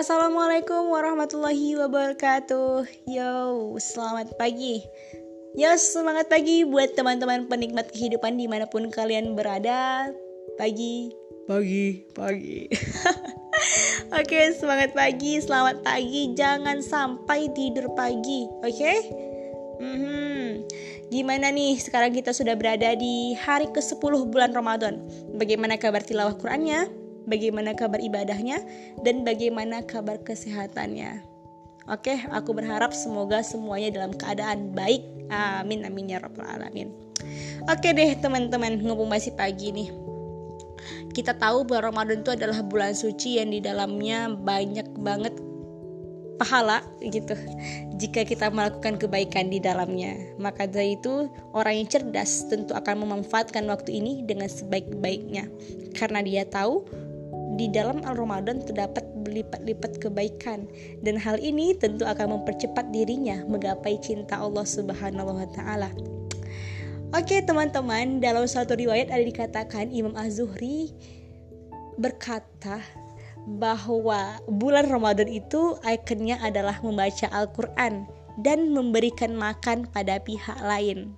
Assalamualaikum warahmatullahi wabarakatuh. Yo, selamat pagi. Yo, semangat pagi buat teman-teman penikmat kehidupan di mana pun kalian berada. Pagi, pagi, pagi. Oke, semangat pagi, selamat pagi. Jangan sampai tidur pagi, oke? Hmm, Gimana nih sekarang kita sudah berada di hari ke-10 bulan Ramadan. Bagaimana kabar tilawah Qurannya? Bagaimana kabar ibadahnya, dan bagaimana kabar kesehatannya. Oke, aku berharap semoga semuanya dalam keadaan baik. Amin, amin ya rabbal alamin. Oke deh teman-teman, ngomong masih pagi nih. Kita tahu bulan Ramadan itu adalah bulan suci yang di dalamnya banyak banget pahala gitu jika kita melakukan kebaikan di dalamnya maka dari itu orang yang cerdas tentu akan memanfaatkan waktu ini dengan sebaik-baiknya karena dia tahu di dalam Al-Ramadan terdapat berlipat-lipat kebaikan dan hal ini tentu akan mempercepat dirinya menggapai cinta Allah Subhanahu wa taala. Oke, teman-teman, dalam suatu riwayat ada dikatakan Imam Az-Zuhri berkata bahwa bulan Ramadan itu ikonnya adalah membaca Al-Qur'an dan memberikan makan pada pihak lain.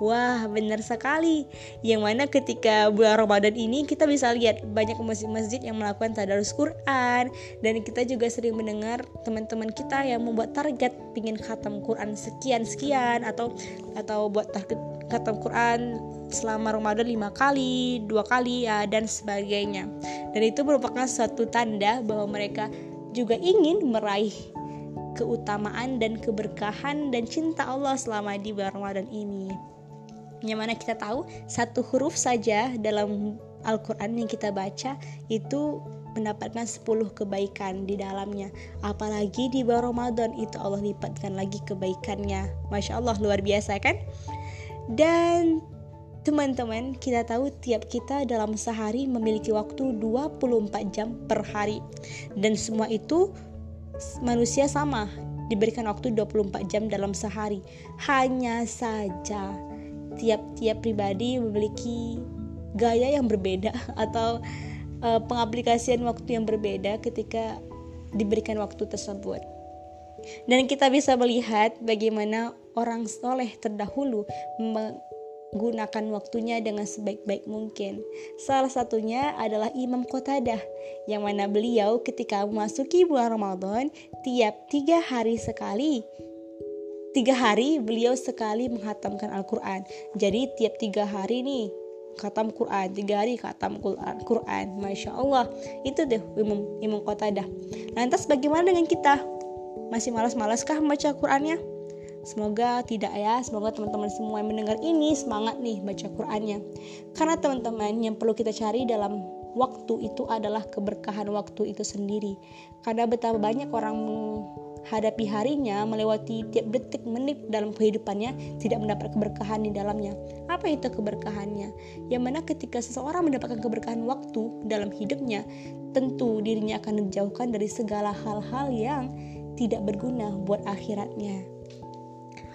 Wah, benar sekali. Yang mana ketika bulan Ramadan ini kita bisa lihat banyak masjid-masjid yang melakukan tadarus Quran dan kita juga sering mendengar teman-teman kita yang membuat target pingin khatam Quran sekian sekian atau atau buat target khatam Quran selama Ramadan lima kali, dua kali ya dan sebagainya. Dan itu merupakan suatu tanda bahwa mereka juga ingin meraih keutamaan dan keberkahan dan cinta Allah selama di bulan Ramadan ini yang mana kita tahu satu huruf saja dalam Al-Quran yang kita baca itu mendapatkan 10 kebaikan di dalamnya. Apalagi di bulan Ramadan itu Allah lipatkan lagi kebaikannya. Masya Allah luar biasa kan? Dan teman-teman kita tahu tiap kita dalam sehari memiliki waktu 24 jam per hari. Dan semua itu manusia sama diberikan waktu 24 jam dalam sehari. Hanya saja tiap-tiap pribadi memiliki gaya yang berbeda atau uh, pengaplikasian waktu yang berbeda ketika diberikan waktu tersebut. Dan kita bisa melihat bagaimana orang soleh terdahulu menggunakan waktunya dengan sebaik-baik mungkin. Salah satunya adalah Imam Qatadah, yang mana beliau ketika memasuki bulan Ramadan tiap tiga hari sekali tiga hari beliau sekali menghatamkan Al-Quran. Jadi tiap tiga hari nih khatam Quran. Tiga hari khatam Quran Quran. Masya Allah. Itu deh Imam Imam dah lantas bagaimana dengan kita? Masih malas-malaskah membaca Qurannya? Semoga tidak ya, semoga teman-teman semua yang mendengar ini semangat nih baca Qurannya. Karena teman-teman yang perlu kita cari dalam waktu itu adalah keberkahan waktu itu sendiri. Karena betapa banyak orang hadapi harinya melewati tiap detik menit dalam kehidupannya tidak mendapat keberkahan di dalamnya. Apa itu keberkahannya? Yang mana ketika seseorang mendapatkan keberkahan waktu dalam hidupnya, tentu dirinya akan dijauhkan dari segala hal-hal yang tidak berguna buat akhiratnya.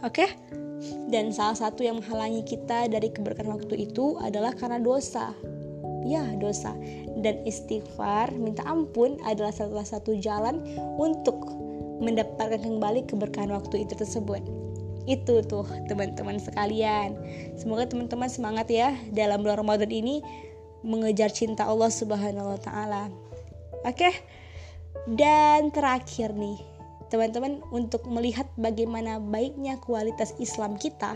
Oke? Dan salah satu yang menghalangi kita dari keberkahan waktu itu adalah karena dosa. Ya, dosa. Dan istighfar, minta ampun adalah salah satu jalan untuk mendapatkan kembali keberkahan waktu itu tersebut. Itu tuh teman-teman sekalian. Semoga teman-teman semangat ya dalam bulan Ramadan ini mengejar cinta Allah Subhanahu wa taala. Oke dan terakhir nih teman-teman untuk melihat bagaimana baiknya kualitas Islam kita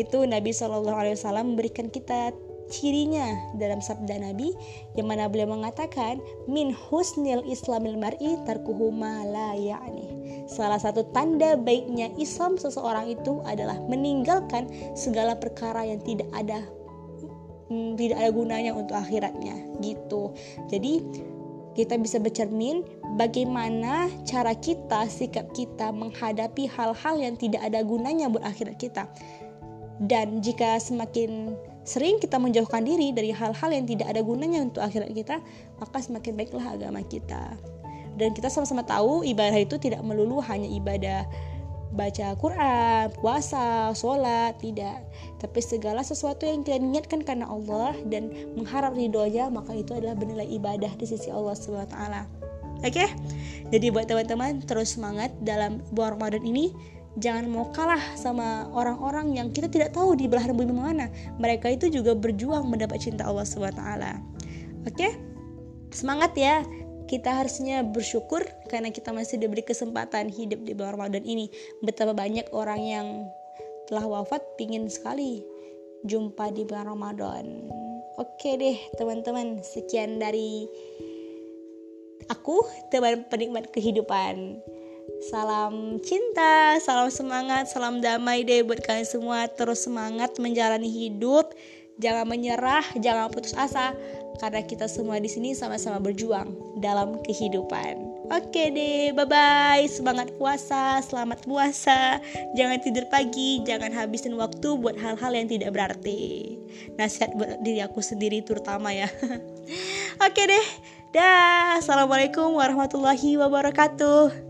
itu Nabi Shallallahu Alaihi Wasallam memberikan kita cirinya dalam sabda Nabi yang mana beliau mengatakan min husnil islamil mar'i tarkuhu ma ya'ni. Salah satu tanda baiknya Islam seseorang itu adalah meninggalkan segala perkara yang tidak ada hmm, tidak ada gunanya untuk akhiratnya gitu. Jadi kita bisa bercermin bagaimana cara kita, sikap kita menghadapi hal-hal yang tidak ada gunanya buat akhirat kita. Dan jika semakin sering kita menjauhkan diri dari hal-hal yang tidak ada gunanya untuk akhirat kita, maka semakin baiklah agama kita. Dan kita sama-sama tahu ibadah itu tidak melulu hanya ibadah baca Quran, puasa, sholat, tidak. Tapi segala sesuatu yang kita niatkan karena Allah dan mengharap ridhonya, maka itu adalah bernilai ibadah di sisi Allah taala. Oke? Okay? Jadi buat teman-teman terus semangat dalam bulan Ramadan ini jangan mau kalah sama orang-orang yang kita tidak tahu di belahan bumi mana. Mereka itu juga berjuang mendapat cinta Allah taala. Oke? Semangat ya. Kita harusnya bersyukur karena kita masih diberi kesempatan hidup di bulan Ramadan ini. Betapa banyak orang yang telah wafat pingin sekali jumpa di bulan Ramadan. Oke deh teman-teman, sekian dari aku teman penikmat kehidupan. Salam cinta, salam semangat, salam damai deh buat kalian semua. Terus semangat menjalani hidup, jangan menyerah, jangan putus asa, karena kita semua di sini sama-sama berjuang dalam kehidupan. Oke deh, bye bye. Semangat puasa, selamat puasa. Jangan tidur pagi, jangan habisin waktu buat hal-hal yang tidak berarti. Nasihat buat diri aku sendiri terutama ya. Oke deh. Dah, Assalamualaikum warahmatullahi wabarakatuh.